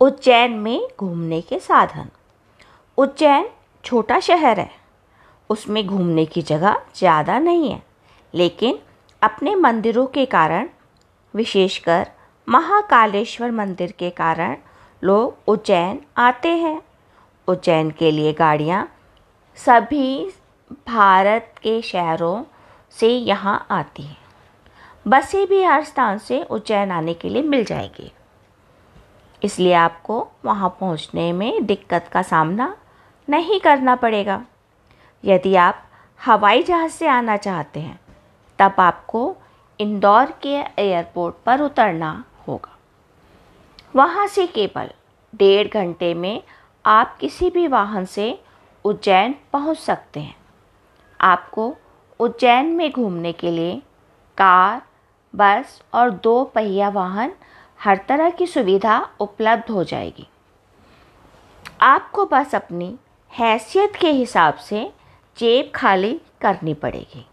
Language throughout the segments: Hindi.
उज्जैन में घूमने के साधन। उज्जैन छोटा शहर है। उसमें घूमने की जगह ज़्यादा नहीं है, लेकिन अपने मंदिरों के कारण, विशेषकर महाकालेश्वर मंदिर के कारण लोग उज्जैन आते हैं। उज्जैन के लिए गाड़ियाँ सभी भारत के शहरों से यहाँ आती हैं। बसें भी हर स्थान से उज्जैन आने के लिए मिल जाएगी। इसलिए आपको वहाँ पहुँचने में दिक्कत का सामना नहीं करना पड़ेगा। यदि आप हवाई जहाज़ से आना चाहते हैं, तब आपको इंदौर के एयरपोर्ट पर उतरना होगा। वहाँ से केवल डेढ़ घंटे में आप किसी भी वाहन से उज्जैन पहुँच सकते हैं। आपको उज्जैन में घूमने के लिए कार, बस और दो पहिया वाहन हर तरह की सुविधा उपलब्ध हो जाएगी। आपको बस अपनी हैसियत के हिसाब से जेब खाली करनी पड़ेगी।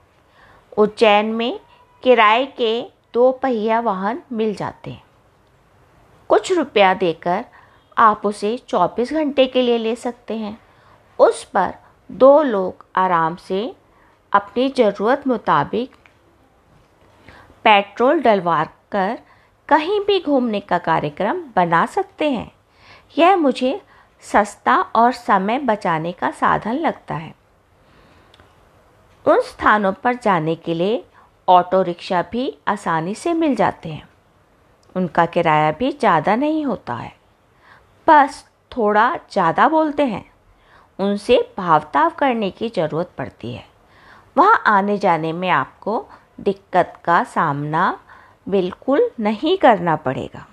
उज्जैन में किराए के दो पहिया वाहन मिल जाते हैं। कुछ रुपया देकर आप उसे 24 घंटे के लिए ले सकते हैं। उस पर दो लोग आराम से अपनी ज़रूरत मुताबिक पेट्रोल डलवा कर कहीं भी घूमने का कार्यक्रम बना सकते हैं। यह मुझे सस्ता और समय बचाने का साधन लगता है। उन स्थानों पर जाने के लिए ऑटो रिक्शा भी आसानी से मिल जाते हैं। उनका किराया भी ज़्यादा नहीं होता है। बस थोड़ा ज़्यादा बोलते हैं। उनसे भावताव करने की ज़रूरत पड़ती है। वहाँ आने जाने में आपको दिक्कत का सामना बिल्कुल नहीं करना पड़ेगा।